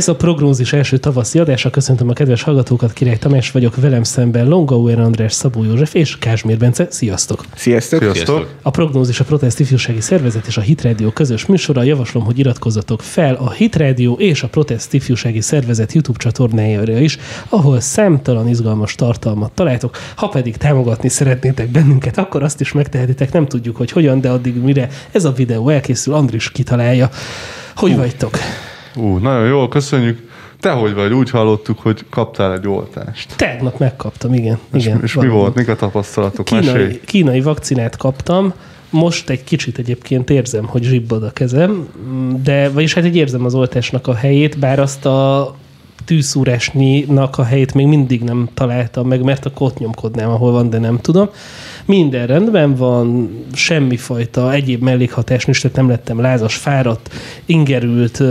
Ez a prognózis első tavaszi adása. Köszöntöm a kedves hallgatókat, Király Tamás vagyok, velem szemben Longauer András, Szabó József és Kásmér Bence. Sziasztok! Sziasztok! Sziasztok! A prognózis a Protest Ifjúsági Szervezet és a Hit Radio közös műsora. Javaslom, hogy iratkozzatok fel a Hit Radio és a Protest Ifjúsági Szervezet YouTube csatornájára is, ahol számtalan izgalmas tartalmat találtok. Ha pedig támogatni szeretnétek bennünket, akkor azt is megtehetitek. Nem tudjuk, hogy hogyan, de addig mire ez a videó elkészül, Andris kitalálja. Hogy vagytok? Ú, nagyon jól, köszönjük. Te hogy vagy? Úgy hallottuk, hogy kaptál egy oltást. Tegnap megkaptam, igen. És, igen és mi volt? Mik a tapasztalatok? Mesélj. Kínai, kínai vakcinát kaptam, most egy kicsit egyébként érzem, hogy zsibbad a kezem, de vagyis hát egy érzem az oltásnak a helyét, bár azt a tűszúrásnyinak a helyét még mindig nem találtam meg, mert akkor ott nyomkodnám, ahol van, de nem tudom. Minden rendben van, semmifajta egyéb mellékhatás nincs, tehát nem lettem lázas, fáradt, ingerült,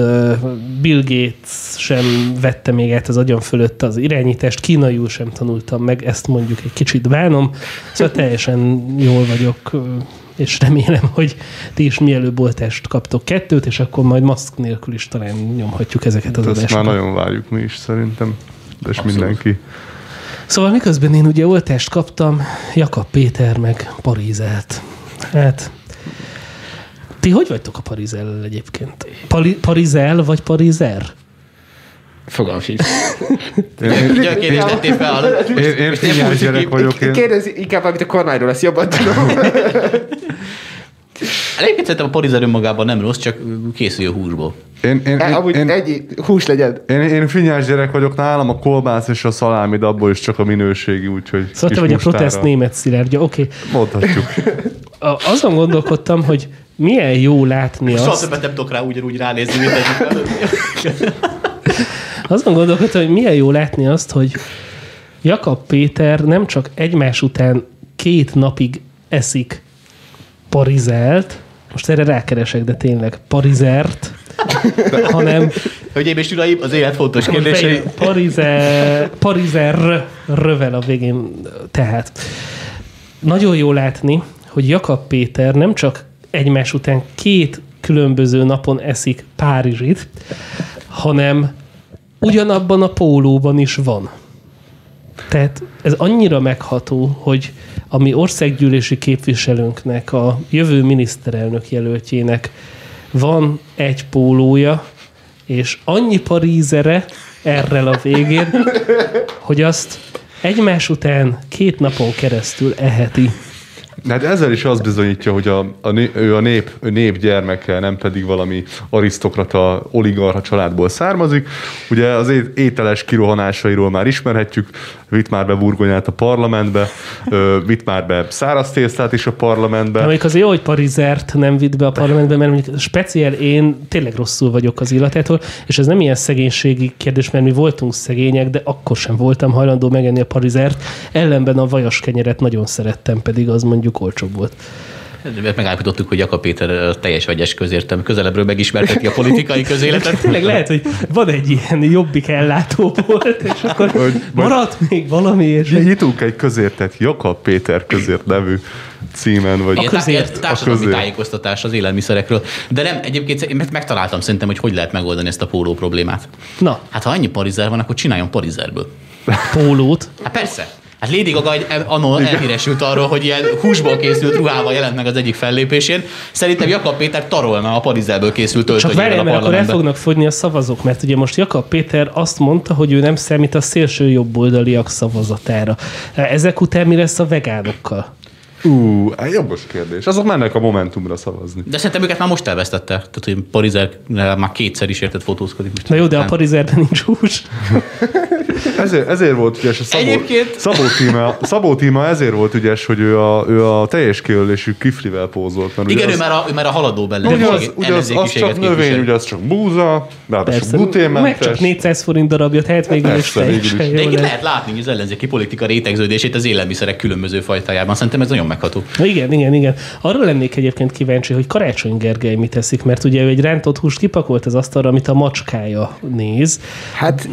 Bill Gates sem vette még át az agyam fölött az irányítást, kínaiul sem tanultam meg, ezt mondjuk egy kicsit bánom, szóval teljesen jól vagyok, és remélem, hogy ti is mielőbb oltást kaptok kettőt, és akkor majd maszk nélkül is talán nyomhatjuk ezeket az Hát Ezt már adásokat. nagyon várjuk mi is szerintem. És Abszolút. mindenki. Szóval miközben én ugye oltást kaptam, Jakab Péter meg Parizelt. Hát, ti hogy vagytok a Parizellel egyébként? Pali, Parizel vagy Parizer? Fogalmam sincs. Én, én, Ugye a kérdést tettél fel. én, én fényes gyerek vagyok. Én, Kérdezz inkább, amit a kormányról lesz jobban tudom. Egyébként szerintem a porizer önmagában nem rossz, csak készüljön húsból. én, én, E, Amúgy én, egy hús legyen. én, én finnyás gyerek vagyok, nálam a kolbász és a szalámi, de abból is csak a minőségi, úgyhogy Szóval te vagy a protest német szilárdja. Oké. Mondhatjuk. Okay. Azon gondolkodtam, hogy milyen jó látni Soha azt, többet nem tudok rá ugyanúgy ránézni, mint egyik azon gondolkodtam, hogy milyen jó látni azt, hogy Jakab Péter nem csak egymás után két napig eszik parizelt, most erre rákeresek, de tényleg parizert, hanem Hölgyeim és uraim, az élet fontos kérdései. Parizer, Parizer rövel a végén. Tehát nagyon jó látni, hogy Jakab Péter nem csak egymás után két különböző napon eszik Párizsit, hanem ugyanabban a pólóban is van. Tehát ez annyira megható, hogy a mi országgyűlési képviselőnknek, a jövő miniszterelnök jelöltjének van egy pólója, és annyi parízere errel a végén, hogy azt egymás után két napon keresztül eheti. Hát ezzel is az bizonyítja, hogy a, a, ő a nép, ő nép gyermeke, nem pedig valami arisztokrata, oligarcha családból származik. Ugye az ételes kirohanásairól már ismerhetjük, vitt már be burgonyát a parlamentbe, vitt már be száraz tésztát is a parlamentbe. De mondjuk azért jó, hogy Parizert nem vitt be a parlamentbe, mert mondjuk speciál én tényleg rosszul vagyok az illatától, és ez nem ilyen szegénységi kérdés, mert mi voltunk szegények, de akkor sem voltam hajlandó megenni a Parizert. Ellenben a vajas kenyeret nagyon szerettem, pedig az mondjuk olcsóbb volt. Mert megállapítottuk, hogy Jakab Péter a teljes vegyes közértem közelebbről megismerteti a politikai közéletet. Tényleg lehet, hogy van egy ilyen jobbik ellátó volt, és akkor Hogy- maradt még valami, és Nyitunk egy közértet, Jakab Péter közért nevű címen, vagy tá- közért. társadalmi A közért. tájékoztatás az élelmiszerekről. De nem, egyébként én meg- megtaláltam szerintem, hogy hogy lehet megoldani ezt a póló problémát. na, Hát ha annyi parizer van, akkor csináljon parizerből. pólót. Hát persze. Hát Lady Gaga egy, annól elhíresült arról, hogy ilyen húsból készült ruhával jelent meg az egyik fellépésén. Szerintem Jakab Péter tarolna a parizerből készült Csak töltőjével várjál, a mert akkor el fognak fogyni a szavazók, mert ugye most Jakab Péter azt mondta, hogy ő nem számít a szélső jobboldaliak szavazatára. Ezek után mi lesz a vegánokkal? Ú, hát jobbos kérdés. Azok mennek a Momentumra szavazni. De szerintem őket már most elvesztette. Tehát, hogy Parizer már kétszer is értett fotózkodik. Most Na jó, de a parizerben nincs hús. Ezért, ezért volt ügyes a Szabó, Egyébként- Szabó, tíma, Szabó tíma ezért volt ügyes, hogy ő a, ő a teljes kiölésű kiflivel pózolt. Mert Igen, ugye ő már a, ő már a haladó ugye bellenzéki- az, ugye az, az csak növény, ugye az csak búza, ráadásul Persze, meg csak gluténmentes. 400 forint darabja, tehát is Persze, végül is. teljesen De lehet látni hogy az ellenzéki politika rétegződését az élelmiszerek különböző fajtájában. Szerintem ez nagyon megható. Igen, igen, igen. Arra lennék egyébként kíváncsi, hogy Karácsony Gergely mit teszik, mert ugye ő egy rántott húst kipakolt az asztalra, amit a macskája néz. Hát,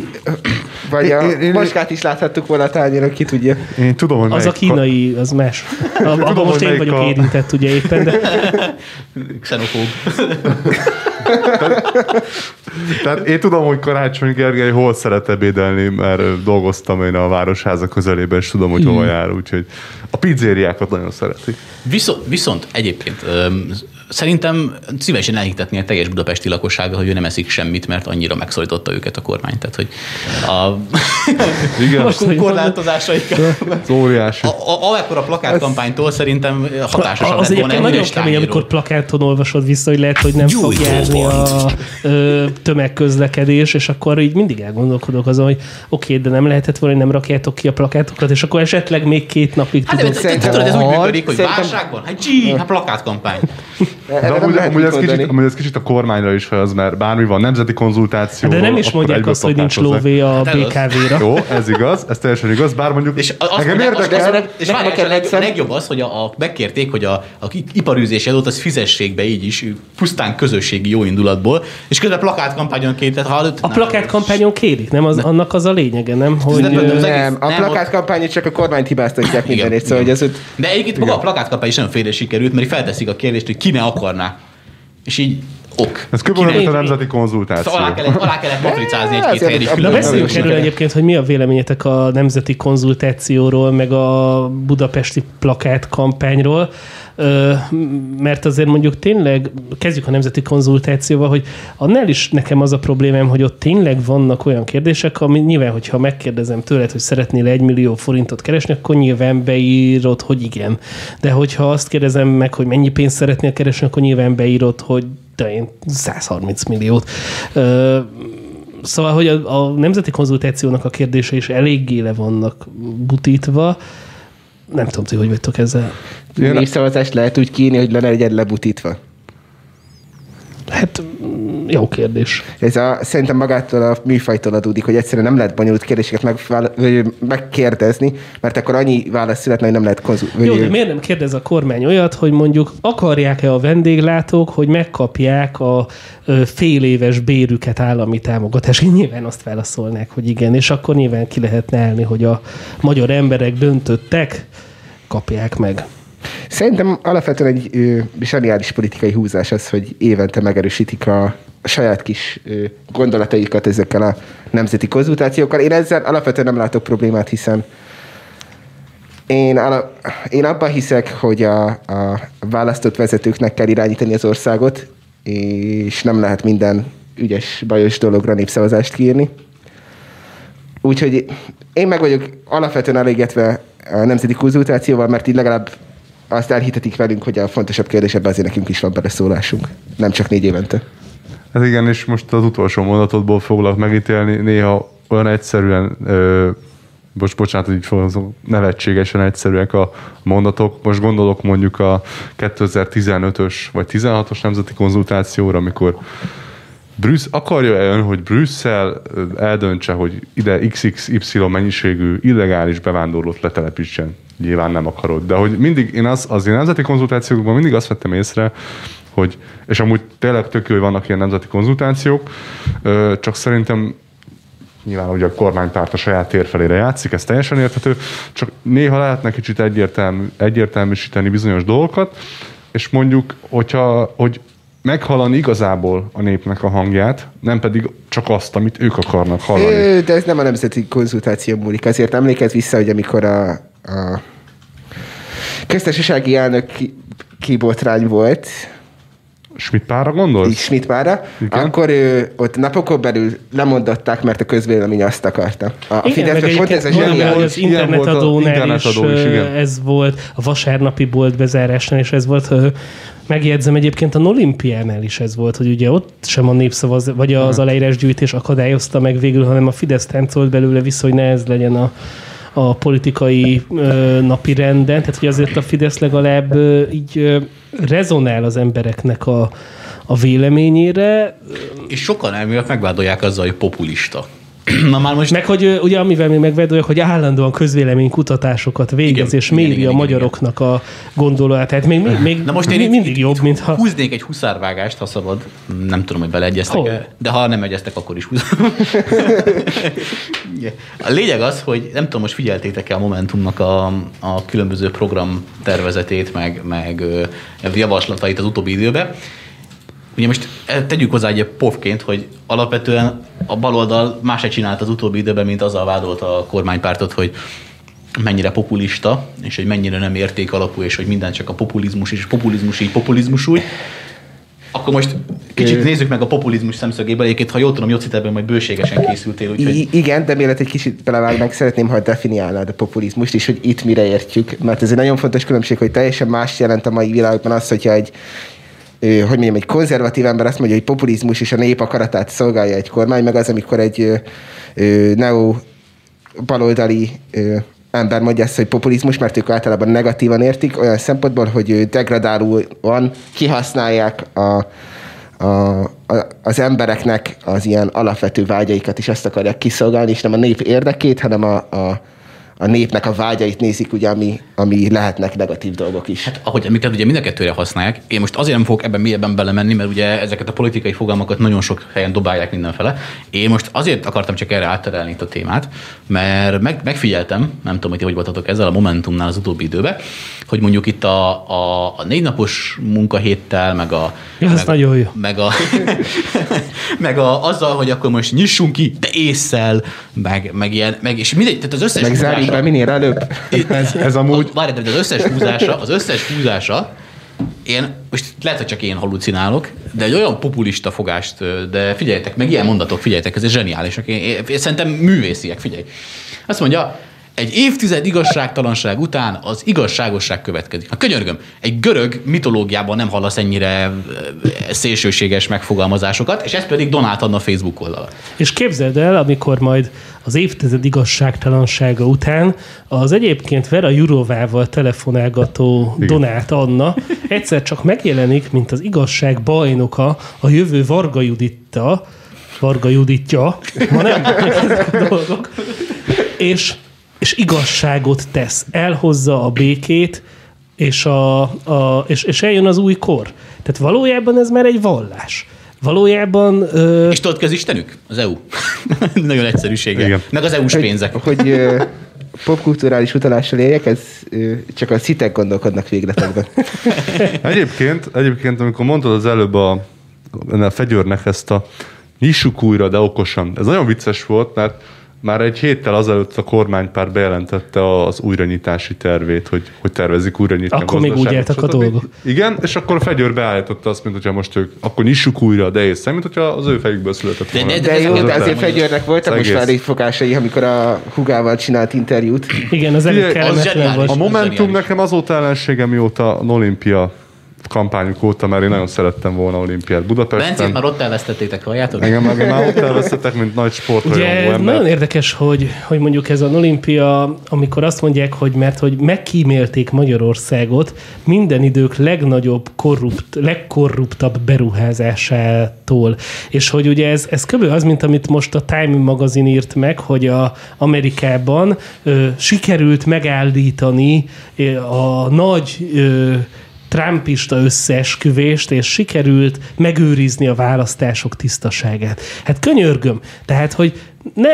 vagy a Én- én- macskát is láthattuk volna a tányéron, ki tudja. Én tudom, hogy Az a kínai, az más. Abban most én vagyok a- érintett ugye éppen, de Xenofób. Tehát én tudom, hogy Karácsony Gergely hol szeret ebédelni, mert dolgoztam én a Városháza közelében, és tudom, hogy hova jár, úgyhogy a pizzériákat nagyon szeretik. Viszont, viszont egyébként szerintem szívesen elhitetni a teljes budapesti lakossága, hogy ő nem eszik semmit, mert annyira megszorította őket a kormány. Tehát, hogy a, Igen, Most, a hogy korlátozásaik, az óriási. a, a, a, plakátkampánytól szerintem hatásosabb Az lett volna nagyon kemény, amikor plakáton olvasod vissza, hogy lehet, hogy nem fog járni a ö, tömegközlekedés, és akkor így mindig elgondolkodok azon, hogy oké, okay, de nem lehetett volna, hogy nem rakjátok ki a plakátokat, és akkor esetleg még két napig Hát de, Szerintem- tudod, ez úgy működik, hogy szerintem- válságban? Hát gyi, hát plakátkampány. De amúgy, amúgy, ez kicsit, amúgy ez kicsit a kormányra is az, mert bármi van, nemzeti konzultáció. de nem is mondják azt, hogy nincs lóvé a Hát. BKV-ra. Jó, ez igaz, ez teljesen igaz, bár mondjuk És azt nekem érdekel, és nekem a, legjobb az, hogy a, a, megkérték, hogy a, a iparűzési adót az fizessék be így is, pusztán közösségi jó indulatból, és közben plakátkampányonként, tehát ha A plakátkampányon kérik, nem? Az, annak az a lényege, nem? Hogy, nem- ö, az egész- Nem, a plakátkampányot csak a kormányt hibáztatják Igen, mindenét, szóval hogy ez De egyébként maga a plakátkampány is nagyon félre sikerült, mert felteszik a kérdést, hogy ki ne akarná. És így ok. ez kb. mint a nemzeti konzultáció. Szóval alá kellett, alá kellett matricázni egy-két Ez helyen is a- Na külön. beszéljünk erről egyébként, hogy mi a véleményetek a nemzeti konzultációról, meg a budapesti plakát kampányról, Ö, mert azért mondjuk tényleg, kezdjük a nemzeti konzultációval, hogy annál is nekem az a problémám, hogy ott tényleg vannak olyan kérdések, ami nyilván, hogyha megkérdezem tőled, hogy szeretnél egy millió forintot keresni, akkor nyilván beírod, hogy igen. De hogyha azt kérdezem meg, hogy mennyi pénzt szeretnél keresni, akkor nyilván beírod, hogy de én 130 milliót. Ö, Szóval, hogy a, a nemzeti konzultációnak a kérdése is eléggé le vannak butítva. Nem tudom, ti hogy vagytok ezzel. Népszavazást lehet úgy kiírni, hogy le legyen lebutítva. Hát jó kérdés. Ez a, szerintem magától a műfajtól adódik, hogy egyszerűen nem lehet bonyolult kérdéseket vagy megkérdezni, mert akkor annyi válasz születne, hogy nem lehet konzultálni. Jó, de miért nem kérdez a kormány olyat, hogy mondjuk akarják-e a vendéglátók, hogy megkapják a fél éves bérüket állami támogatás? Nyilván azt válaszolnák, hogy igen, és akkor nyilván ki lehetne állni, hogy a magyar emberek döntöttek, kapják meg. Szerintem alapvetően egy ö, zseniális politikai húzás az, hogy évente megerősítik a, a saját kis gondolataikat ezekkel a nemzeti konzultációkkal. Én ezzel alapvetően nem látok problémát, hiszen én, ala, én abban hiszek, hogy a, a választott vezetőknek kell irányítani az országot, és nem lehet minden ügyes, bajos dologra népszavazást kiírni. Úgyhogy én meg vagyok alapvetően elégetve a nemzeti konzultációval, mert így legalább azt elhitetik velünk, hogy a fontosabb kérdésekben azért nekünk is van beleszólásunk. Nem csak négy évente. Hát igen, és most az utolsó mondatodból foglak megítélni, néha olyan egyszerűen, ö, most bocsánat, hogy így fogalmazom, nevetségesen egyszerűek a mondatok. Most gondolok mondjuk a 2015-ös vagy 16-os nemzeti konzultációra, amikor Brüssz, akarja ön, hogy Brüsszel eldöntse, hogy ide XXY mennyiségű illegális bevándorlót letelepítsen? Nyilván nem akarod. De hogy mindig, én az, az én nemzeti konzultációkban mindig azt vettem észre, hogy, és amúgy tényleg tök jó, hogy vannak ilyen nemzeti konzultációk, csak szerintem nyilván ugye a kormánypárt a saját térfelére játszik, ez teljesen érthető, csak néha lehetne kicsit egyértelmű, egyértelműsíteni bizonyos dolgokat, és mondjuk, hogyha, hogy meghallani igazából a népnek a hangját, nem pedig csak azt, amit ők akarnak hallani. Ö, De ez nem a nemzeti konzultáció múlik. Azért emlékezz vissza, hogy amikor a, a köztársasági elnök ki- kibotrány volt, Schmidt pára gondolsz? így Schmidt mára, Igen. akkor ő, ott napokon belül lemondották, mert a közvélemény azt akarta. A, a Igen, Fidesz meg pont ez a zseniális. az a internetadónál is, internetadó is, igen. ez volt, a vasárnapi bolt bezárásnál is ez volt, megjegyzem egyébként a olimpiánál is ez volt, hogy ugye ott sem a népszavaz, vagy az aláírásgyűjtés akadályozta meg végül, hanem a Fidesz táncolt belőle vissza, hogy ne ez legyen a, a politikai ö, napi renden, tehát hogy azért a Fidesz legalább ö, így ö, rezonál az embereknek a, a véleményére, És sokan elmélet megvádolják azzal, hogy populista. Na már most Meg hogy ugye amivel még megvedőek, hogy állandóan közvéleménykutatásokat végez, Igen, és igen, méri igen, a igen, magyaroknak a gondolatát. Még, még, még Na most én itt, mindig itt, jobb, itt mint ha... húznék egy huszárvágást, ha szabad. Nem tudom, hogy beleegyeztek? -e, de ha nem egyeztek, akkor is húzom. Igen. a lényeg az, hogy nem tudom, most figyeltétek-e a Momentumnak a, a különböző program tervezetét, meg, meg javaslatait az utóbbi időben. Ugye most e, tegyük hozzá egy pofként, hogy alapvetően a baloldal más se csinált az utóbbi időben, mint azzal vádolta a kormánypártot, hogy mennyire populista, és hogy mennyire nem érték alapú, és hogy minden csak a populizmus, és populizmus így populizmus úgy. Akkor most kicsit nézzük meg a populizmus szemszögéből. Egyébként, ha jól tudom, Jocitában majd bőségesen készültél, úgyhogy... I- igen, de mielőtt egy kicsit belevágnánk, szeretném, ha definiálnád a populizmust is, hogy itt mire értjük. Mert ez egy nagyon fontos különbség, hogy teljesen más jelent a mai világban az, hogyha egy hogy mondjam, egy konzervatív ember azt mondja, hogy populizmus és a nép akaratát szolgálja egy kormány, meg az, amikor egy neo baloldali ember mondja ezt, hogy populizmus, mert ők általában negatívan értik, olyan szempontból, hogy degradálóan kihasználják a, a, a, az embereknek az ilyen alapvető vágyaikat is azt akarják kiszolgálni, és nem a nép érdekét, hanem a, a, a népnek a vágyait nézik, ugye, ami, ami lehetnek negatív dolgok is. Hát, ahogy amiket ugye mind a kettőre használják, én most azért nem fogok ebben mélyebben belemenni, mert ugye ezeket a politikai fogalmakat nagyon sok helyen dobálják mindenfele. Én most azért akartam csak erre átterelni itt a témát, mert meg, megfigyeltem, nem tudom, hogy ti hogy voltatok ezzel a Momentumnál az utóbbi időben, hogy mondjuk itt a, a, a négy napos munkahéttel, meg a... Ja, meg, nagyon jó. Meg, a, meg a, azzal, hogy akkor most nyissunk ki, de észszel, meg, meg ilyen, meg, és mindegy, tehát az összes Meg zárjuk be minél előbb. Ez, ez amúgy... Várj, de az összes húzása, az összes húzása, én, most lehet, hogy csak én halucinálok, de egy olyan populista fogást, de figyeljetek, meg ilyen mondatok, figyeljetek, ez zseniálisak. Én, én, én szerintem művésziek, figyelj. Azt mondja, egy évtized igazságtalanság után az igazságosság következik. A könyörgöm, egy görög mitológiában nem hallasz ennyire szélsőséges megfogalmazásokat, és ez pedig Donát Anna Facebook oldala. És képzeld el, amikor majd az évtized igazságtalansága után az egyébként Vera Jurovával telefonálgató Igen. Donát Anna egyszer csak megjelenik, mint az igazság bajnoka a jövő Varga Juditta, Varga Juditja, ma nem ezek a dolgok, és, és igazságot tesz, elhozza a békét, és, a, a, és, és eljön az új kor. Tehát valójában ez már egy vallás. Valójában ö, És tudod ki az Istenük? Az EU. Nagyon egyszerűsége. Igen. Meg az EU-s hogy, pénzek. hogy ö, popkulturális utalással éljek, ez ö, csak a szitek gondolkodnak végletekben. Egyébként, egyébként, amikor mondtad az előbb a, a fegyőrnek ezt a nyissuk újra, de okosan. Ez nagyon vicces volt, mert már egy héttel azelőtt a kormánypár bejelentette az újranyitási tervét, hogy, hogy tervezik újranyitni Akkor még úgy éltek a dolgok. Igen, és akkor a fegyőr beállította azt, mint hogyha most ők, akkor nyissuk újra, de észre, mint hogyha az ő fejükből született De- volna. de- De ezek jó, de azért. Fegyőrnek voltak most egész. felépfogásai, amikor a hugával csinált interjút. igen, az elég kellemetlen volt. A Momentum nekem azóta ellensége, mióta az olimpia kampányuk óta, mert én nagyon szerettem volna olimpiát Bencét Budapesten. már ott elvesztettétek, halljátok? Engem meg már ott elvesztettek, mint nagy sportrajongó Ugye ember. nagyon érdekes, hogy, hogy mondjuk ez az olimpia, amikor azt mondják, hogy mert hogy megkímélték Magyarországot minden idők legnagyobb, korrupt, legkorruptabb beruházásától. És hogy ugye ez, ez kb. az, mint amit most a Time magazin írt meg, hogy a Amerikában ö, sikerült megállítani ö, a nagy ö, trumpista összeesküvést, és sikerült megőrizni a választások tisztaságát. Hát könyörgöm. Tehát, hogy ne,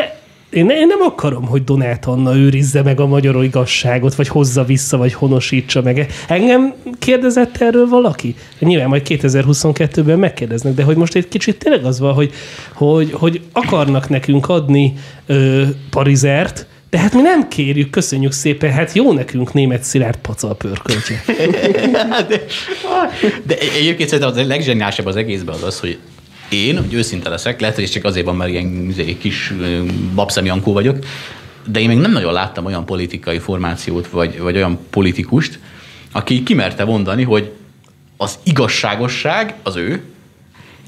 én, én nem akarom, hogy Donát Anna őrizze meg a magyar igazságot, vagy hozza vissza, vagy honosítsa meg. Engem kérdezett erről valaki? Nyilván majd 2022-ben megkérdeznek, de hogy most egy kicsit tényleg az van, hogy, hogy, hogy akarnak nekünk adni ö, parizert, de hát mi nem kérjük, köszönjük szépen, hát jó nekünk német szilárd pacal pörköltje. de, de egyébként szerintem az legzseniálisabb az egészben az az, hogy én, hogy őszinte leszek, lehet, hogy csak azért van, mert ilyen izé, kis ö, babszem Jankó vagyok, de én még nem nagyon láttam olyan politikai formációt, vagy, vagy olyan politikust, aki kimerte mondani, hogy az igazságosság az ő,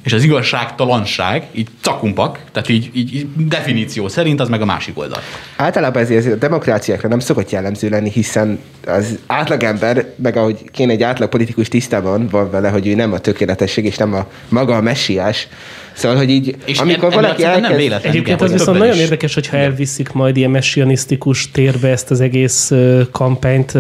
és az igazságtalanság, így cakumpak, tehát így, így, így definíció szerint az meg a másik oldal. Általában ezért a demokráciákra nem szokott jellemző lenni, hiszen az átlagember, meg ahogy kéne egy átlag politikus tisztában van vele, hogy ő nem a tökéletesség, és nem a maga a messiás. Szóval, hogy így, És amikor en- valaki emellett nem elkezd... véletlen. Egyébként az hogy viszont nagyon is. érdekes, hogyha elviszik majd ilyen messianisztikus térbe ezt az egész ö, kampányt.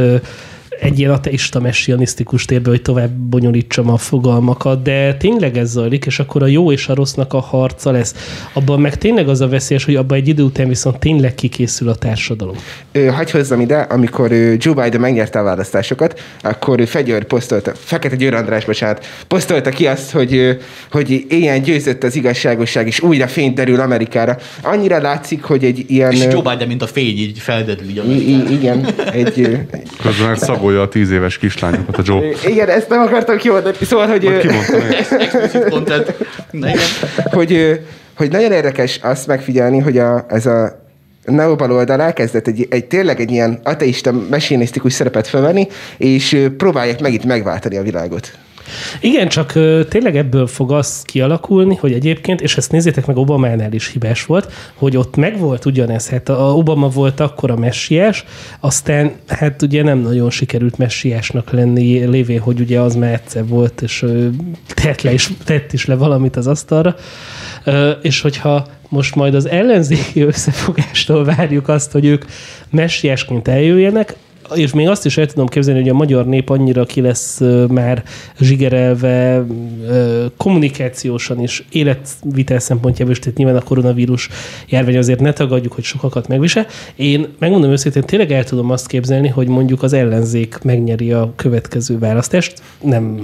Egy ilyen ateista messianisztikus térbe, hogy tovább bonyolítsam a fogalmakat, de tényleg ez zajlik, és akkor a jó és a rossznak a harca lesz. Abban meg tényleg az a veszélyes, hogy abban egy idő után viszont tényleg kikészül a társadalom. Ö, hagyj hozzam ide, amikor Joe Biden megnyerte a választásokat, akkor Fegyőr posztolta, Fekete Győr András, bocsánat, posztolta ki azt, hogy, hogy ilyen győzött az igazságosság, és újra fény derül Amerikára. Annyira látszik, hogy egy ilyen... És Joe Biden, mint a fény, így feldedül így igen, egy... Közben meg szagolja a tíz éves kislányokat a Joe. Igen, ezt nem akartam kimondani. Szóval, hogy... Vagy ö, ki mondta meg? explicit content. Na igen. hogy, hogy nagyon érdekes azt megfigyelni, hogy a, ez a neobal oldal elkezdett egy, egy, tényleg egy ilyen ateista, messianisztikus szerepet felvenni, és próbálják meg itt megváltani a világot. Igen, csak tényleg ebből fog az kialakulni, hogy egyébként, és ezt nézzétek meg, Obamánál is hibás volt, hogy ott megvolt ugyanez, hát a Obama volt akkor a messiás, aztán hát ugye nem nagyon sikerült messiásnak lenni, lévén, hogy ugye az már egyszer volt, és tett, le is, tett is le valamit az asztalra, és hogyha most majd az ellenzéki összefogástól várjuk azt, hogy ők messiásként eljöjjenek, és még azt is el tudom képzelni, hogy a magyar nép annyira ki lesz már zsigerelve kommunikációsan is, életvitel szempontjából is, tehát nyilván a koronavírus járvány azért ne tagadjuk, hogy sokakat megvisel. Én megmondom őszintén, tényleg el tudom azt képzelni, hogy mondjuk az ellenzék megnyeri a következő választást. Nem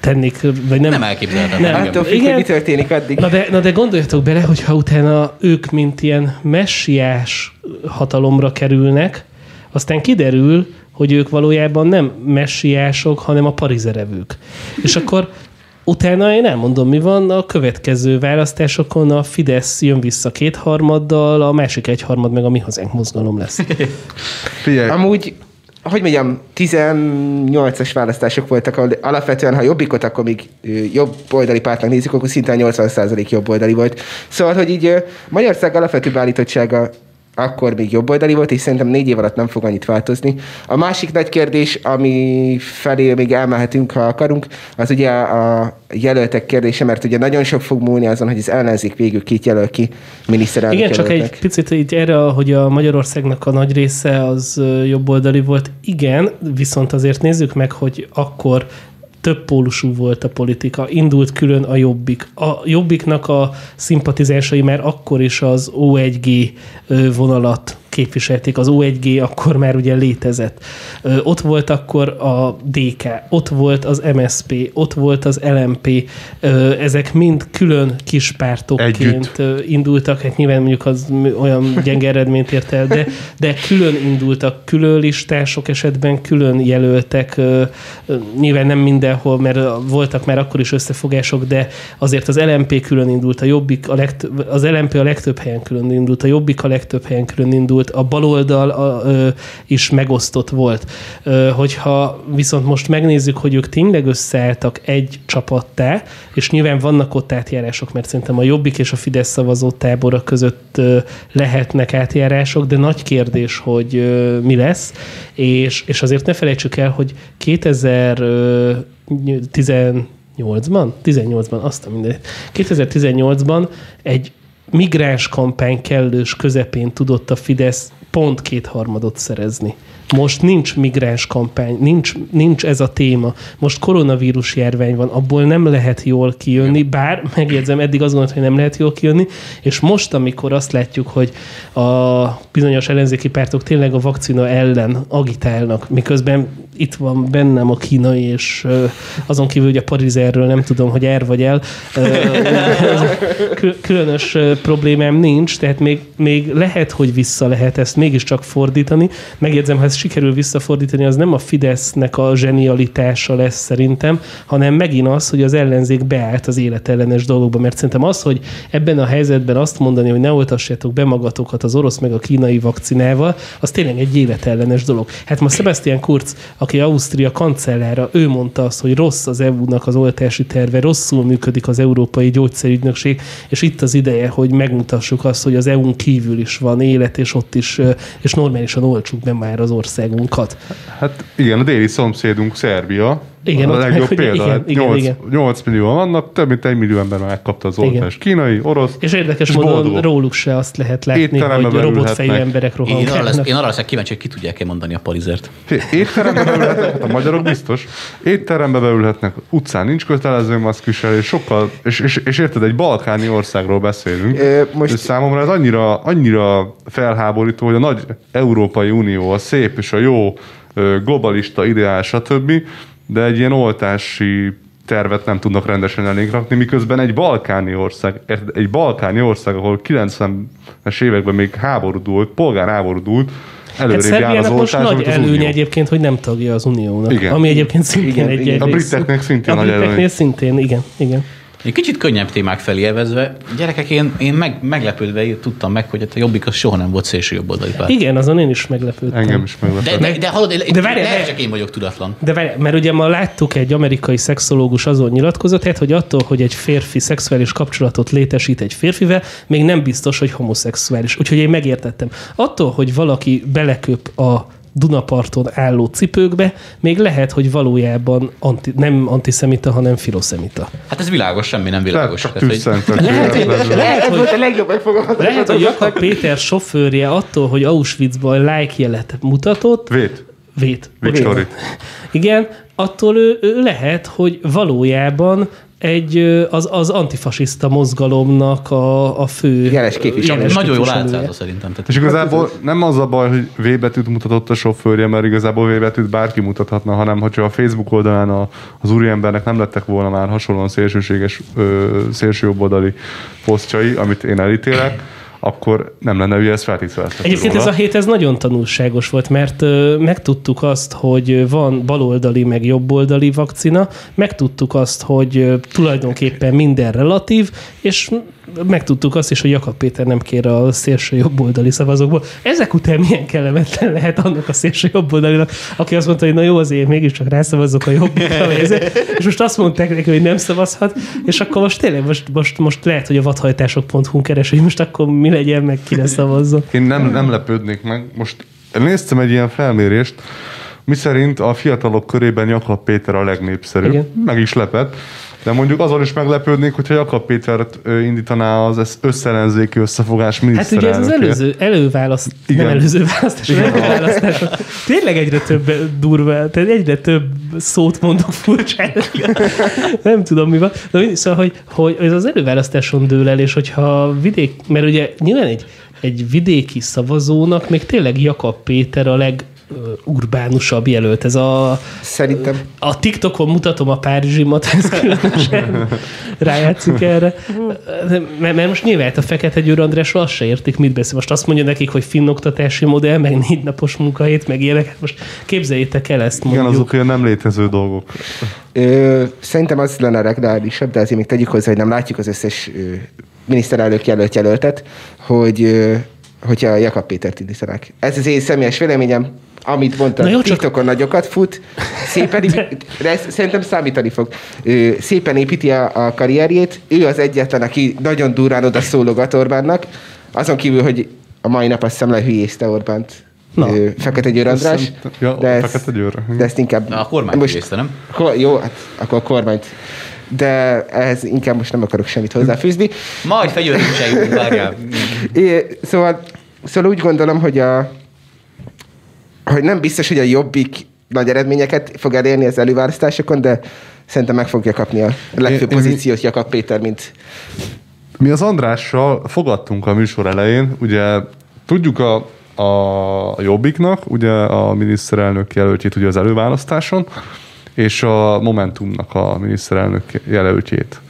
tennék, vagy nem, Nem elképzelhetetlen. Nem. Igen. Attól függ, Igen. hogy mi történik addig. Na de, na de gondoljatok bele, hogyha utána ők, mint ilyen messiás hatalomra kerülnek, aztán kiderül, hogy ők valójában nem messiások, hanem a parizerevők. És akkor utána én elmondom, mi van, a következő választásokon a Fidesz jön vissza kétharmaddal, a másik egyharmad meg a mi hazánk mozgalom lesz. Figyelj, Amúgy, hogy mondjam, 18-as választások voltak, ahol alapvetően, ha jobbikot, akkor még jobb oldali pártnak nézzük, akkor szinte 80% jobb oldali volt. Szóval, hogy így Magyarország alapvető beállítottsága akkor még jobb oldali volt, és szerintem négy év alatt nem fog annyit változni. A másik nagy kérdés, ami felé még elmehetünk, ha akarunk, az ugye a jelöltek kérdése, mert ugye nagyon sok fog múlni azon, hogy az ellenzék végül kit jelöl ki miniszterelnök Igen, csak jelöltnek. egy picit így erre, hogy a Magyarországnak a nagy része az ö, jobboldali volt. Igen, viszont azért nézzük meg, hogy akkor több pólusú volt a politika. Indult külön a Jobbik. A Jobbiknak a szimpatizásai már akkor is az O1G ö, vonalat képviselték. Az O1G akkor már ugye létezett. Ott volt akkor a DK, ott volt az MSP, ott volt az LMP. Ezek mind külön kis pártokként Együtt. indultak, hát nyilván mondjuk az olyan gyenge eredményt ért el, de, de külön indultak, külön listások esetben külön jelöltek, nyilván nem mindenhol, mert voltak már akkor is összefogások, de azért az LMP külön indult, a Jobbik a legtöbb, az LMP a legtöbb helyen külön indult, a Jobbik a legtöbb helyen külön indult, a baloldal a, is megosztott volt. Hogyha viszont most megnézzük, hogy ők tényleg összeálltak egy csapattá, és nyilván vannak ott átjárások, mert szerintem a Jobbik és a Fidesz szavazó tábora között lehetnek átjárások, de nagy kérdés, hogy mi lesz, és, és azért ne felejtsük el, hogy 2018-ban, 18-ban, azt a mindenit, 2018-ban egy migráns kampány kellős közepén tudott a Fidesz pont kétharmadot szerezni. Most nincs migráns kampány, nincs, nincs ez a téma. Most koronavírus járvány van, abból nem lehet jól kijönni, bár megjegyzem, eddig azt gondoltam, hogy nem lehet jól kijönni, és most, amikor azt látjuk, hogy a bizonyos ellenzéki pártok tényleg a vakcina ellen agitálnak, miközben itt van bennem a kínai, és azon kívül, hogy a parizerről nem tudom, hogy er vagy el, különös problémám nincs, tehát még, még lehet, hogy vissza lehet ezt mégiscsak fordítani. Megjegyzem, ha ezt sikerül visszafordítani, az nem a Fidesznek a zsenialitása lesz szerintem, hanem megint az, hogy az ellenzék beállt az életellenes dolgokba, mert szerintem az, hogy ebben a helyzetben azt mondani, hogy ne oltassátok be magatokat az orosz meg a kínai vakcinával, az tényleg egy életellenes dolog. Hát ma Sebastian Kurz, aki Ausztria kancellára, ő mondta azt, hogy rossz az EU-nak az oltási terve, rosszul működik az Európai Gyógyszerügynökség, és itt az ideje, hogy megmutassuk azt, hogy az EU-n kívül is van élet, és ott is, és normálisan oltsuk be már az országunkat. Hát igen, a déli szomszédunk Szerbia Igen, a legjobb meg, példa. igen, Hát igen, 8, igen. 8 millióan vannak, több mint egy millió ember megkapta az oltást. Kínai, orosz, És érdekes és módon boldogok. róluk se azt lehet látni, hogy robotfejű emberek Én arra, lesz, én arra leszek kíváncsi, hogy ki tudják-e mondani a palizert. Étterembe beülhetnek, hát a magyarok biztos. Étterembe beülhetnek, utcán nincs kötelező maszkviselés, sokkal, és, és, és érted, egy balkáni országról beszélünk. Ö, most-. És számomra ez annyira, annyira felháborító, hogy a nagy Európai Unió, a szép és a jó globalista ideál, stb., de egy ilyen oltási tervet nem tudnak rendesen elénk rakni, miközben egy balkáni ország, érted? egy balkáni ország, ahol 90-es években még háború dúlt, polgárháború dúlt, Hát előrébb jár az Szerbiának most oltás, nagy Unió. egyébként, hogy nem tagja az Uniónak. Igen. Ami egyébként szintén Igen, egy igen. A briteknek szintén a nagy briteknél előny. szintén, igen, igen. Egy kicsit könnyebb témák felé elvezve, gyerekek, én, én meg, meglepődve tudtam meg, hogy a Jobbik az soha nem volt szélső jobboldali párt. Igen, azon én is meglepődtem. Engem is De, meglepett. de, de hallod, de, De de várjál, lehet, csak én vagyok tudatlan. De várj, mert ugye ma láttuk egy amerikai szexológus azon nyilatkozatát, hogy attól, hogy egy férfi szexuális kapcsolatot létesít egy férfivel, még nem biztos, hogy homoszexuális. Úgyhogy én megértettem. Attól, hogy valaki beleköp a Dunaparton álló cipőkbe, még lehet, hogy valójában anti, nem antiszemita, hanem filoszemita. Hát ez világos, semmi nem világos. csak Tehát, hogy- tűzszentek. Lehet, hogy- véletlenül. lehet, hogy- a legjobb megfogalmazás. Lehet, hogy Jakab Péter sofőrje attól, hogy Auschwitzban like jelet mutatott, Vét. vét. Victory. Igen, attól ő, ő lehet, hogy valójában egy, az, az antifasiszta mozgalomnak a, a fő Jeles képviselő. jeles nagyon jól képviselője. átszállt szerintem. Tehát, És igazából nem az a baj, hogy V betűt mutatott a sofőrje, mert igazából V betűt bárki mutathatna, hanem hogyha a Facebook oldalán a, az úriembernek nem lettek volna már hasonlóan szélsőséges, ö, szélsőjobboldali posztjai, amit én elítélek, akkor nem lenne ugye ez feltételezhető Egyébként róla. ez a hét ez nagyon tanulságos volt, mert ö, megtudtuk azt, hogy van baloldali meg jobboldali vakcina, megtudtuk azt, hogy ö, tulajdonképpen minden relatív, és megtudtuk azt is, hogy Jakab Péter nem kér a szélső jobboldali szavazókból. Ezek után milyen kellemetlen lehet annak a szélső jobboldalinak, aki azt mondta, hogy na jó, azért mégiscsak rászavazok a jobbikra, és most azt mondták neki, hogy nem szavazhat, és akkor most tényleg most, most, most lehet, hogy a vadhajtások.hu keres, hogy most akkor mi legyen, meg kire szavazzon. Én nem, nem lepődnék meg. Most néztem egy ilyen felmérést, miszerint a fiatalok körében Jakab Péter a legnépszerűbb. Igen. Meg is lepett. De mondjuk azon is meglepődnék, hogyha Jakab Pétert indítaná az összellenzéki összefogás Hát ugye ez az előző, előválaszt, Igen. nem előző választás, Igen. előválasztás. Tényleg egyre több durva, tehát egyre több szót mondok furcsán. nem tudom mi van. De mindig, szóval, hogy, hogy ez az előválasztáson dől el, és hogyha vidék, mert ugye nyilván egy, egy vidéki szavazónak még tényleg Jakab Péter a leg urbánusabb jelölt. Ez a, Szerintem a TikTokon mutatom a Párizsimat, ez különösen rájátszik erre. Mert, mert most nyilván a Fekete Győr Andrásról azt se értik, mit beszél. Most azt mondja nekik, hogy finn oktatási modell, meg négy napos munkahét, meg ilyenek. Hát Most képzeljétek el ezt Igen, mondjuk. azok olyan nem létező dolgok. Ö, szerintem az lenne a legreálisabb, de azért még tegyük hozzá, hogy nem látjuk az összes ö, miniszterelnök jelölt jelöltet, hogy ö, hogyha Jakab Pétert indítanák. Ez az én személyes véleményem, amit mondtam, Na jó, csak- TikTokon nagyokat fut, szépen, de... de ez szerintem számítani fog. Ö, szépen építi a, a karrierjét, ő az egyetlen, aki nagyon durván oda szólogat Orbánnak, azon kívül, hogy a mai nap azt hiszem lehülyézte Orbánt. Na. Ö, Fekete Győr András. Ja, de, ezt, Fekete Győr. de ezt inkább... Na, a kormány most... nem? Ko- jó, hát akkor a kormányt. De ehhez inkább most nem akarok semmit hozzáfűzni. Majd fegyőrünk se várjál. Szóval, szóval úgy gondolom, hogy a hogy nem biztos, hogy a Jobbik nagy eredményeket fog elérni az előválasztásokon, de szerintem meg fogja kapni a legfőbb Én- pozíciót Jakab Péter, mint Mi az Andrással fogadtunk a műsor elején, ugye tudjuk a, a Jobbiknak, ugye a miniszterelnök jelöltjét ugye az előválasztáson, és a Momentumnak a miniszterelnök jelöltjét.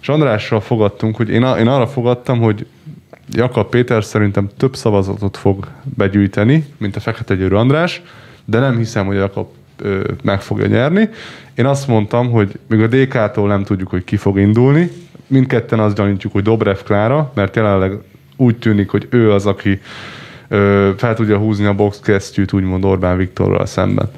És Andrással fogadtunk, hogy én, én arra fogadtam, hogy Jakab Péter szerintem több szavazatot fog begyűjteni, mint a Fekete Győrű András, de nem hiszem, hogy Jakab ö, meg fogja nyerni. Én azt mondtam, hogy még a DK-tól nem tudjuk, hogy ki fog indulni. Mindketten azt gyanítjuk, hogy Dobrev Klára, mert jelenleg úgy tűnik, hogy ő az, aki ö, fel tudja húzni a boxkesztyűt, úgymond Orbán Viktorral szemben.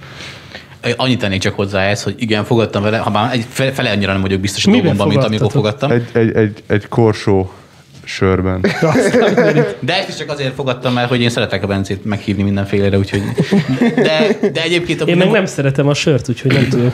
Annyit tennék csak hozzá ez, hogy igen, fogadtam vele, ha már egy fe- fele annyira nem vagyok biztos a dolgomban, mint amikor fogadtam. Egy, egy, egy, egy korsó Sörben. De ezt is csak azért fogadtam el, hogy én szeretek a Bencét meghívni mindenfélére, úgyhogy... De, de egyébként... Én meg nem szeretem a sört, úgyhogy nem tudok.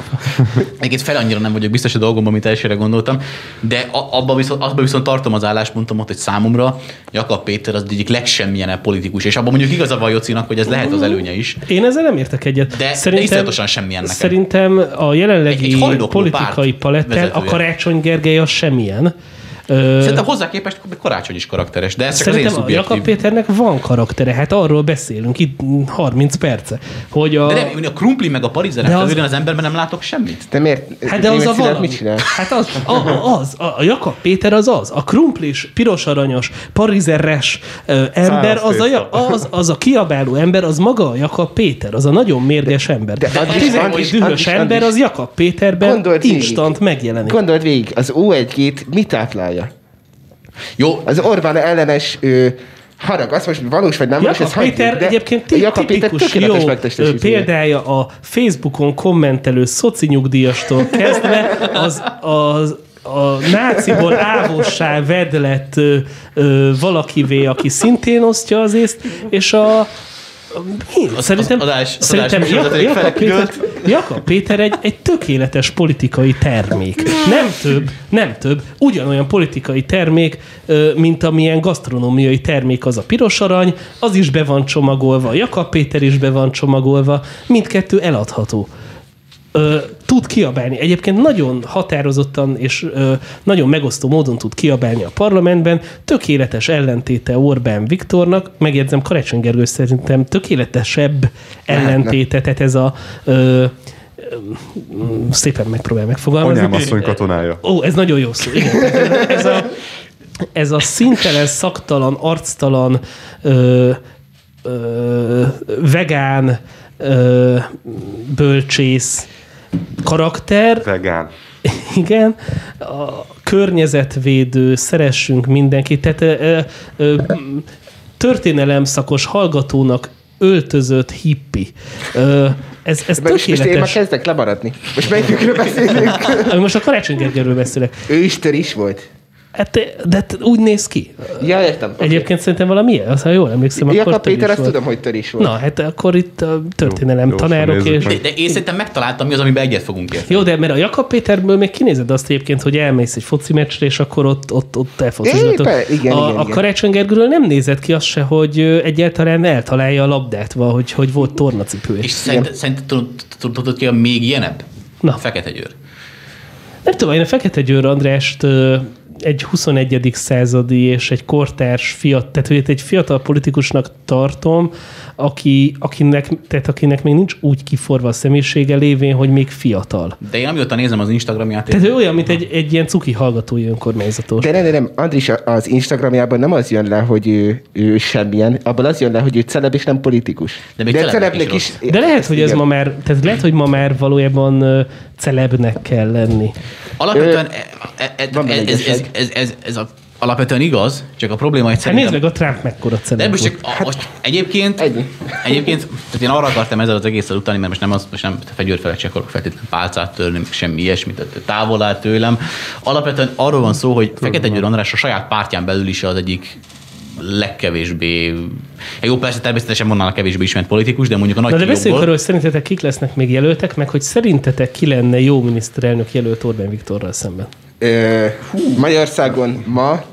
Egyébként fel annyira nem vagyok biztos a dolgomban, amit elsőre gondoltam, de abban viszont, abban viszont tartom az álláspontomat, hogy számomra Jakab Péter az egyik legsemmilyenebb politikus, és abban mondjuk igaza van Jocinak, hogy ez lehet az előnye is. Én ezzel nem értek egyet. De- iszonyatosan semmilyen nekem. Szerintem a jelenlegi Egy- egy politikai párt paletten a. Karácsony Gergely az semmilyen. Szerintem hozzá képest Karácsony is karakteres, de ez csak az én a Jakab. Péternek van karaktere, hát arról beszélünk itt 30 perce, hogy a... De nem, a krumpli meg a parizenek De az- az... emberben nem látok semmit. De miért? Hát de az a színet valami. Mit csinál? Hát az, a, a, az a, a Jakab Péter az az. A krumplis, piros-aranyos, parizeres ö, ember, az a, az, az a kiabáló ember, az maga a Jakab Péter, az a nagyon mérges ember. de a Andris- 11 Andris- dühös ember az Jakab Péterben instant megjelenik. Gondold végig, az O1-gét mit táplálja? Jó, Az Orbán ellenes ö, harag, azt most valós vagy nem valós, Jakab ezt hagyjuk, Péter de egyébként a ti- Jakab Péter tipikus tökéletes jó példája a Facebookon kommentelő szoci nyugdíjastól kezdve az, az a náciból ávossá vedlett ö, ö, valakivé, aki szintén osztja az észt, és a mi? Szerintem, az adás- az szerintem adás Jakab, Jakab, Péter. Jakab Péter egy, egy tökéletes politikai termék. Nem több, nem több, ugyanolyan politikai termék, mint amilyen gasztronómiai termék az a piros arany, az is be van csomagolva, Jakab Péter is be van csomagolva, mindkettő eladható ö, tud kiabálni. Egyébként nagyon határozottan és ö, nagyon megosztó módon tud kiabálni a parlamentben. Tökéletes ellentéte Orbán Viktornak, megjegyzem Karácsony Gergő szerintem tökéletesebb ellentéte, tehát ez a ö, szépen megpróbál megfogalmazni. Anyám asszony katonája. Ó, ez nagyon jó szó. Igen. Ez a, ez a szintelen, szaktalan, arctalan, ö, ö, vegán, ö, bölcsész karakter, Vegán. igen, a környezetvédő, szeressünk mindenkit, tehát ö, ö, ö, történelem szakos hallgatónak öltözött hippi. Ö, ez, ez Most, most én már tökéletes. kezdek lemaradni. Most melyikükről beszélünk? Most a Karácsony Gergelyről beszélek. ő is tör is volt. Hát, de, úgy néz ki. Ja, értem. Okay. Egyébként szerintem valami ilyen, azt, ha jól emlékszem, akkor Jakab tör is Péter, azt volt. tudom, hogy tör is volt. Na, hát akkor itt a történelem Jó, tanárok és... meg. de, de én szerintem megtaláltam mi az, amiben egyet fogunk érteni. Jó, de mert a Jakab Péterből még kinézed azt egyébként, hogy elmész egy foci meccsre, és akkor ott, ott, ott elfocizgatod. É, igen, a, igen, a igen. Karácsony Gergőről nem nézett ki az se, hogy egyáltalán eltalálja a labdát, vagy hogy, hogy volt tornacipője. És szerint, szerint tudod, ki a még ilyenebb? Na. A Fekete Győr. Nem tudom, én a Fekete Győr Andrást egy 21. századi és egy kortárs fiat, tehát hogy egy fiatal politikusnak tartom, aki, akinek, tehát akinek még nincs úgy kiforva a személyisége lévén, hogy még fiatal. De én amióta nézem az Instagramját, Tehát ő olyan, mint egy, egy ilyen cuki hallgatói önkormányzatos. De nem, nem, nem. Andris az Instagramjában nem az jön le, hogy ő, ő semmilyen, abban az jön le, hogy ő celeb és nem politikus. De még celebnek is De lehet, hogy ez igen. ma már, tehát lehet, hogy ma már valójában celebnek kell lenni. alapvetően E, e, e, ez, ez, ez, ez, ez a, alapvetően igaz, csak a probléma egy Hát szerintem... nézd meg a Trump mekkora De celeb most csak, a, most egyébként, Ennyi. egyébként, tehát én arra akartam ezzel az egésszel utalni, mert most nem, az, most nem fegyőr felett se akarok feltétlenül pálcát törni, semmi ilyesmit, távol áll tőlem. Alapvetően arról van szó, hogy Fekete Győr András a saját pártján belül is az egyik legkevésbé, jó persze természetesen mondanak kevésbé ismert politikus, de mondjuk a nagy Na de beszéljünk arról, hogy szerintetek kik lesznek még jelöltek, meg hogy szerintetek ki lenne jó miniszterelnök jelölt Orbán Viktorral szemben. Ö, Magyarországon ma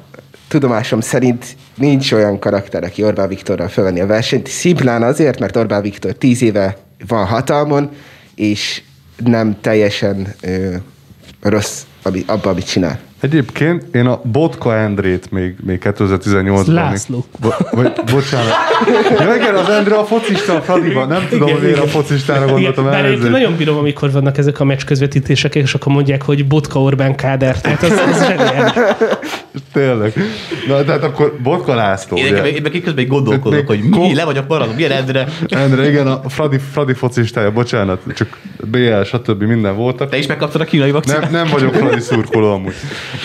tudomásom szerint nincs olyan karakter, aki Orbán Viktorral felvenni a versenyt. Szimplán azért, mert Orbán Viktor tíz éve van hatalmon, és nem teljesen ö, rossz ami, abban, amit csinál. Egyébként én a Botka Endrét még, még 2018-ban... László. Bo, vagy, bocsánat. Ja, igen, az Endre a focista a Fradiban. Nem tudom, Igen, hogy miért a igen. focistára Igen, gondoltam bár el. egyébként nagyon bírom, amikor vannak ezek a meccs közvetítések, és akkor mondják, hogy Botka Orbán Kádár. Tehát az, az zseniális. Tényleg. Na, tehát akkor Botka László. Én ugye? nekem ebben közben gondolkodok, hogy mi, kom- le vagyok maradva, milyen Endre. Endre, igen, a Fradi, Fradi focistája, bocsánat, csak BL, stb. minden voltak. Te is megkaptad a kínai vakcinát? Nem, nem vagyok Fradi szurkoló amúgy.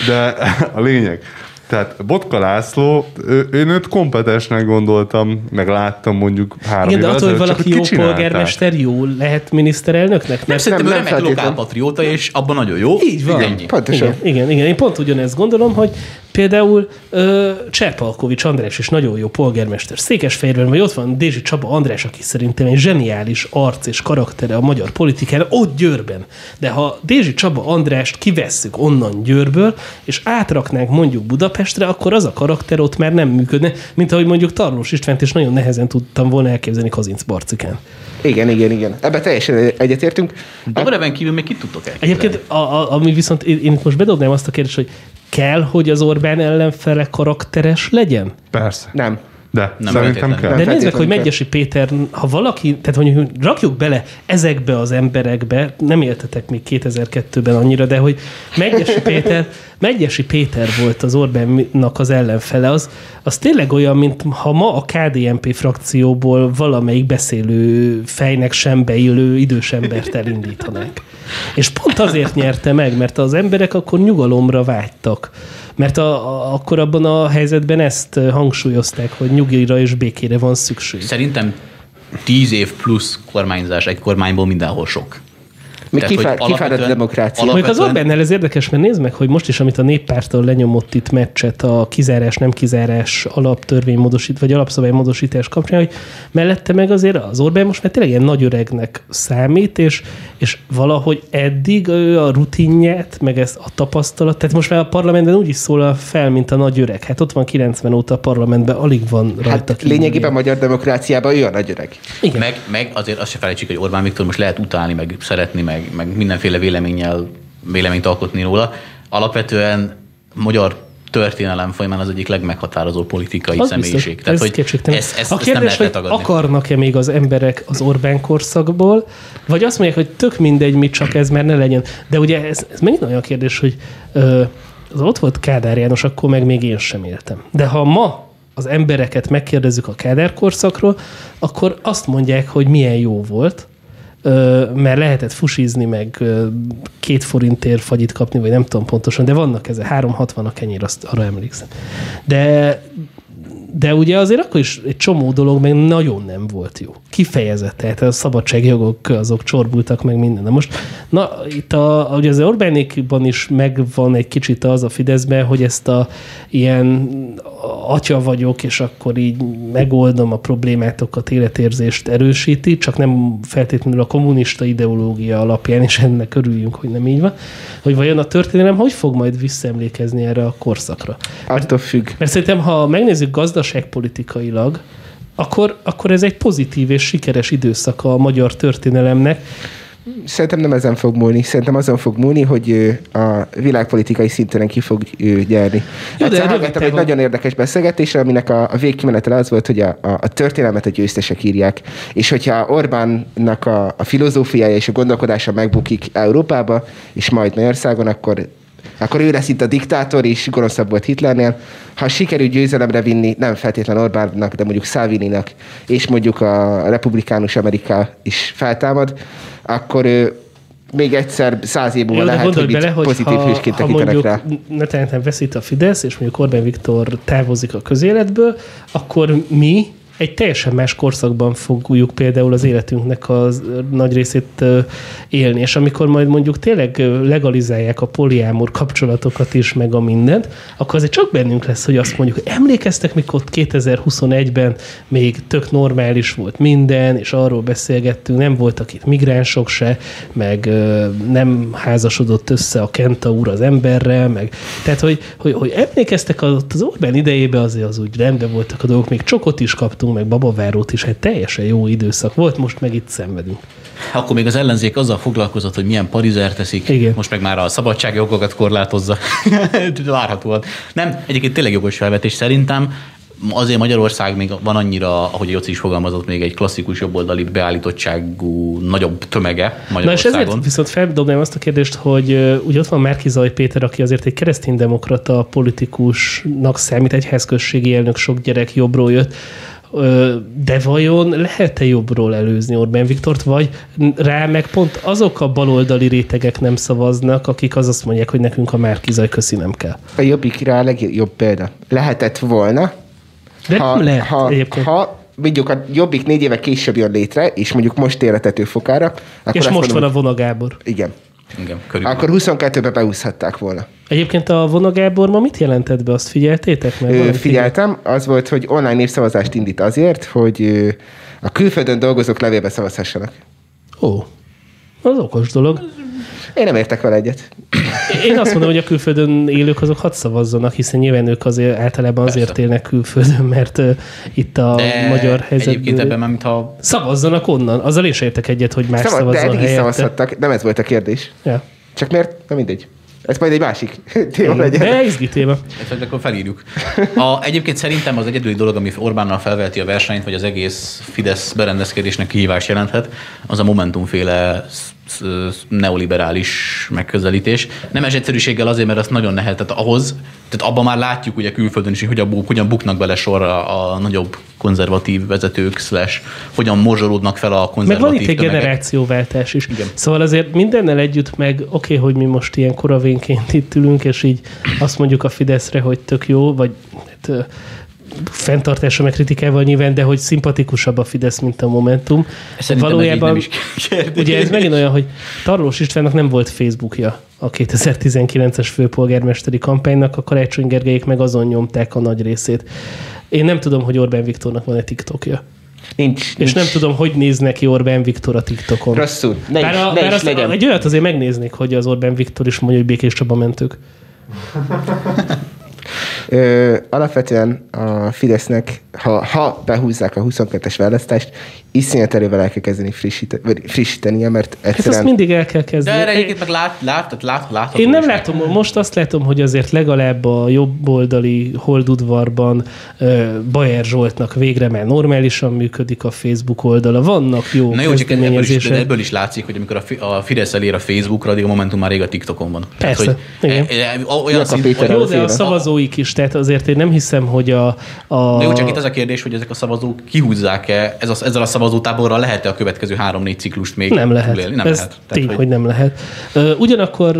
De a lényeg. Tehát Botka László, ő, én őt kompetensnek gondoltam, meg láttam mondjuk három Igen, de attól, hogy valaki jó polgármester jó lehet miniszterelnöknek? Nem, Mert szerintem nem remek lokálpatrióta, és abban nagyon jó. Így van. Ennyi. Pontosan. Igen, igen, igen, én pont ugyanezt gondolom, hogy Például ö, Cserpalkovics András is nagyon jó polgármester Székesfehérben, vagy ott van Dézsi Csaba András, aki szerintem egy zseniális arc és karaktere a magyar politikán, ott Győrben. De ha Dézsi Csaba Andrást kivesszük onnan Győrből, és átraknánk mondjuk Budapestre, akkor az a karakter ott már nem működne, mint ahogy mondjuk Tarlós Istvánt is nagyon nehezen tudtam volna elképzelni Kazinc Barcikán. Igen, igen, igen. Ebben teljesen egyetértünk. Akkor ebben kívül még kit tudtok elképzelni? Egyébként, a, a, ami viszont én, én most bedobnám azt a kérdést, hogy kell, hogy az Orbán ellenfele karakteres legyen? Persze. Nem. De Nem szerintem kell. De nézd meg, hogy. Megyesi Péter, ha valaki, tehát mondjuk rakjuk bele ezekbe az emberekbe, nem éltetek még 2002-ben annyira, de hogy Megyesi Péter, Megyesi Péter volt az Orbánnak az ellenfele, az, az tényleg olyan, mint ha ma a KDNP frakcióból valamelyik beszélő fejnek sem beillő idős embert elindítanánk. És pont azért nyerte meg, mert az emberek akkor nyugalomra vágytak. Mert a, a, akkor abban a helyzetben ezt hangsúlyozták, hogy nyugira és békére van szükség. Szerintem tíz év plusz kormányzás egy kormányból mindenhol sok. Még kifá- kifáradt alapvetően- demokrácia. Mondjuk az Alapvetően- Orbánnál ez érdekes, mert nézd meg, hogy most is, amit a néppártól lenyomott itt meccset a kizárás, nem kizárás alaptörvénymódosít, vagy alapszabálymódosítás kapcsán, hogy mellette meg azért az Orbán most már tényleg ilyen nagy öregnek számít, és, és valahogy eddig ő a rutinját, meg ezt a tapasztalat, tehát most már a parlamentben úgy is szólal fel, mint a nagy öreg. Hát ott van 90 óta a parlamentben, alig van rajta Hát kívül. lényegében a magyar demokráciában ő a nagy öreg. Igen. Meg, meg azért azt se felejtsük, hogy Orbán Viktor most lehet utálni, meg szeretni, meg, meg mindenféle véleménnyel véleményt alkotni róla. Alapvetően magyar történelem folyamán az egyik legmeghatározó politikai Az személyiség. biztos, ez kétségtelen. ezt, ezt, a ezt nem kérdés, lehet hogy akarnak-e még az emberek az Orbán korszakból, vagy azt mondják, hogy tök mindegy, mit csak ez, mert ne legyen. De ugye ez, ez megint olyan kérdés, hogy ö, az ott volt Kádár János, akkor meg még én sem éltem. De ha ma az embereket megkérdezzük a Kádár korszakról, akkor azt mondják, hogy milyen jó volt, mert lehetett fusizni, meg két forintért fagyit kapni, vagy nem tudom pontosan, de vannak ezek, 360 a kenyér, azt arra emlékszem. De, de ugye azért akkor is egy csomó dolog meg nagyon nem volt jó. Kifejezett, tehát a szabadságjogok azok csorbultak meg minden. Na most, na itt a, ugye az Orbánékban is megvan egy kicsit az a Fideszben, hogy ezt a ilyen atya vagyok, és akkor így megoldom a problémátokat, életérzést erősíti, csak nem feltétlenül a kommunista ideológia alapján, és ennek örüljünk, hogy nem így van, hogy vajon a történelem hogy fog majd visszaemlékezni erre a korszakra. Attól függ. Mert szerintem, ha megnézzük gazdaságpolitikailag, akkor, akkor ez egy pozitív és sikeres időszaka a magyar történelemnek. Szerintem nem ezen fog múlni. Szerintem azon fog múlni, hogy a világpolitikai szinten ki fog gyerni. de Egyszer rövid hallgattam egy nagyon érdekes beszélgetésre, aminek a, a végkimenetele az volt, hogy a, a, a történelmet a győztesek írják. És hogyha Orbánnak a, a filozófiája és a gondolkodása megbukik Európába, és majd Magyarországon, akkor akkor ő lesz itt a diktátor, és gonoszabb volt Hitlernél. Ha sikerül győzelemre vinni, nem feltétlen Orbánnak, de mondjuk Salvininak, és mondjuk a republikánus Amerika is feltámad, akkor ő még egyszer száz év múlva lehet, hogy bele, hogy pozitív ha, hősként tekintenek rá. netán veszít a Fidesz, és mondjuk Orbán Viktor távozik a közéletből, akkor mi egy teljesen más korszakban fogjuk például az életünknek a nagy részét élni. És amikor majd mondjuk tényleg legalizálják a poliámor kapcsolatokat is, meg a mindent, akkor azért csak bennünk lesz, hogy azt mondjuk, emlékeztek, mikor ott 2021-ben még tök normális volt minden, és arról beszélgettünk, nem voltak itt migránsok se, meg nem házasodott össze a Kenta úr az emberrel, meg tehát, hogy, hogy, hogy emlékeztek az, Orbán idejében azért az úgy rendben voltak a dolgok, még csokot is kaptunk, meg babavárót is, hát teljesen jó időszak volt, most meg itt szenvedünk. Akkor még az ellenzék azzal foglalkozott, hogy milyen parizer teszik, Igen. most meg már a szabadságjogokat korlátozza. Várhatóan. Nem, egyébként tényleg jogos felvetés szerintem. Azért Magyarország még van annyira, ahogy Joci is fogalmazott, még egy klasszikus jobboldali beállítottságú nagyobb tömege Na és Magyarországon. ezért viszont feldobnám azt a kérdést, hogy ugye ott van Márkizaj Péter, aki azért egy kereszténydemokrata politikusnak számít, egy házközségi elnök, sok gyerek jobbról jött, de vajon lehet-e jobbról előzni Orbán Viktort, vagy rá meg pont azok a baloldali rétegek nem szavaznak, akik az azt mondják, hogy nekünk a Márkizaj köszi nem kell. A jobbik rá a legjobb példa. Lehetett volna, De ha, nem lehet ha, egyébként. ha mondjuk a jobbik négy éve később jön létre, és mondjuk most életető fokára, akkor és most mondom, van a Vona Gábor. Igen. Igen, körülbelül. Akkor 22-be beúszhatták volna. Egyébként a Vona Gábor ma mit jelentett be, azt figyeltétek? Ö, Valamit figyeltem, az volt, hogy online népszavazást indít azért, hogy a külföldön dolgozók levélbe szavazhassanak. Ó, az okos dolog. Én nem értek vele egyet. Én azt mondom, hogy a külföldön élők azok hadd szavazzanak, hiszen nyilván ők azért általában azért Persze. élnek külföldön, mert uh, itt a De magyar egyébként helyzetből... ebben már, mintha Szavazzanak onnan, azzal is értek egyet, hogy más Szava, de szavazzon eddig is helyette. szavazhattak, nem ez volt a kérdés. Ja. Csak miért? Nem mindegy. Ez majd egy másik téma legyen. De izgi téma. Ezt majd akkor felírjuk. A, egyébként szerintem az egyedüli dolog, ami Orbánnal felveheti a versenyt, vagy az egész Fidesz berendezkedésnek kihívást jelenthet, az a Momentumféle neoliberális megközelítés. Nem ez egyszerűséggel azért, mert azt nagyon nehéz, tehát ahhoz, tehát abban már látjuk ugye külföldön is, hogy hogyan, bu- hogyan buknak bele sorra a nagyobb konzervatív vezetők, slash, hogyan morzsolódnak fel a Meg konzervatív van itt egy tömegek. generációváltás is. Igen. Szóval azért mindennel együtt meg, oké, okay, hogy mi most ilyen koravénként itt ülünk, és így azt mondjuk a Fideszre, hogy tök jó, vagy hát, fenntartása meg kritikával nyilván, de hogy szimpatikusabb a Fidesz, mint a Momentum. Szerintem ez így nem is ugye ez megint olyan, hogy Tarlós Istvánnak nem volt Facebookja a 2019-es főpolgármesteri kampánynak, a Karácsony Gergelyék meg azon nyomták a nagy részét. Én nem tudom, hogy Orbán Viktornak van-e TikTokja. Nincs, És nincs. nem tudom, hogy néz neki Orbán Viktor a TikTokon. Rosszul. Ne bár is, a, ne bár is legyen. egy olyat azért megnéznék, hogy az Orbán Viktor is mondja, hogy Békés Csaba mentők. Ö, alapvetően a Fidesznek, ha, ha behúzzák a 22-es választást, iszonyat erővel el kell kezdeni frissíteni, vagy frissítenie, mert Hát azt egyszerűen... mindig el kell De kezdeni. erre egyébként meg lát, lát, tehát lát, látható Én nem látom, most azt látom, hogy azért legalább a jobboldali holdudvarban uh, Bajer Zsoltnak végre már normálisan működik a Facebook oldala. Vannak jó Na jó, csak ebből is, de ebből is látszik, hogy amikor a, Fi- a Fidesz elér a Facebookra, addig a Momentum már rég a TikTokon van. Persze, hogy igen. e- e- olyan szint, Péter hogy, Jó, az de a szavazóik is, tehát azért én nem hiszem, hogy a... a Na jó, csak itt az a kérdés, hogy ezek a szavazók kihúzzák-e, ez a, ezzel a szavazótáborral lehet-e a következő három-négy ciklust még nem lehet. túlélni? Nem Ez lehet. tény, hogy... hogy nem lehet. Ugyanakkor...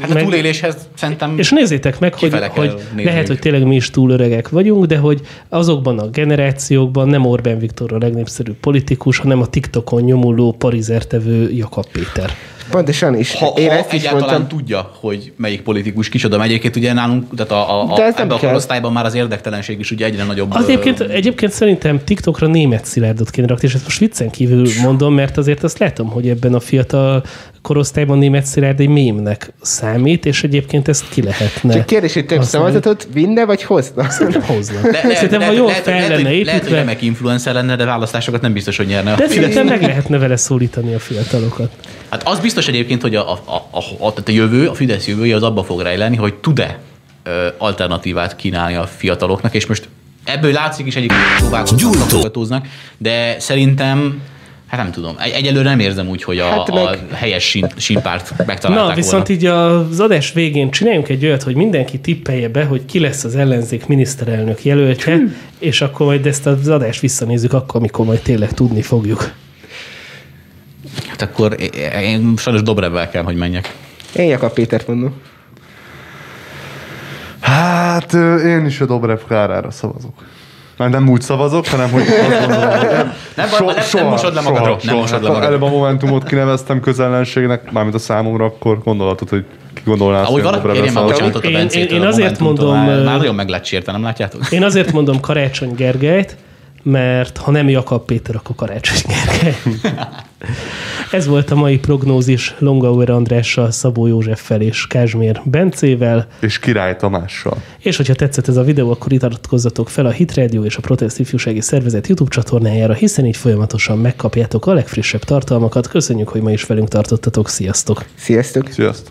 Hát a túléléshez szerintem... És nézzétek meg, hogy, hogy lehet, hogy tényleg mi is túl öregek vagyunk, de hogy azokban a generációkban nem Orbán Viktor a legnépszerűbb politikus, hanem a TikTokon nyomuló parizertevő Jakab Péter. Pontosan is. ha, Én ha ezt is egyáltalán mondtam. tudja, hogy melyik politikus kicsoda. Egyébként ugye nálunk, tehát a, a, De a, ebben a korosztályban már az érdektelenség is ugye egyre nagyobb. Az ö, egyébként, egyébként szerintem TikTokra német Szilárdot kéne rakni, és ezt most viccen kívül mondom, mert azért azt látom, hogy ebben a fiatal korosztályban német Szilárd egy mémnek számít, és egyébként ezt ki lehetne. Csak kérdés, hogy több szavazatot vinne, vagy hozna? Szerintem hoznak. Le, le, Szerintem, ha lehet, jól lehet, fel lehet, lenne hogy, lehet, hogy építve, remek influencer lenne, de választásokat nem biztos, hogy nyerne. de szerintem meg lehetne vele szólítani a fiatalokat. Hát az biztos egyébként, hogy a, a, a, a, a, jövő, a Fidesz jövője az abba fog rejleni, hogy tud-e ö, alternatívát kínálni a fiataloknak, és most ebből látszik is egyik próbálkoznak, de szerintem Hát nem tudom. Egy, egyelőre nem érzem úgy, hogy a, Hát meg- a helyes sín, sínpárt megtalálták Na, viszont volna. így az adás végén csináljunk egy olyat, hogy mindenki tippelje be, hogy ki lesz az ellenzék miniszterelnök jelöltje, és akkor majd ezt az adást visszanézzük akkor, amikor majd tényleg tudni fogjuk. Hát akkor én, én sajnos Dobrevvel kell, hogy menjek. Én Jakab Pétert mondom. Hát én is a Dobrev kárára szavazok. Már nem úgy szavazok, hanem hogy azt gondolom, hogy nem, Nem, nem- nem mosod le magadról, nem mosod le magadról. Előbb a Momentumot kineveztem közellenségnek, mármint a számomra, akkor gondolhatod, hogy ki gondolná Ahogy valaki Dobrevre kérje már bocsánatot a Én- Bencétől, én a azért Momentumtól, mondom, Már, nagyon meg lett sértve, nem látjátok? Én azért mondom Karácsony Gergelyt, mert ha nem Jakab Péter, akkor Karácsony Gergely. Ez volt a mai prognózis Longauer Andrással, Szabó Józseffel és Kázsmér Bencével. És Király Tamással. És hogyha tetszett ez a videó, akkor iratkozzatok fel a Hit Radio és a Protest Ifjúsági Szervezet YouTube csatornájára, hiszen így folyamatosan megkapjátok a legfrissebb tartalmakat. Köszönjük, hogy ma is velünk tartottatok. Sziasztok! Sziasztok! Sziasztok!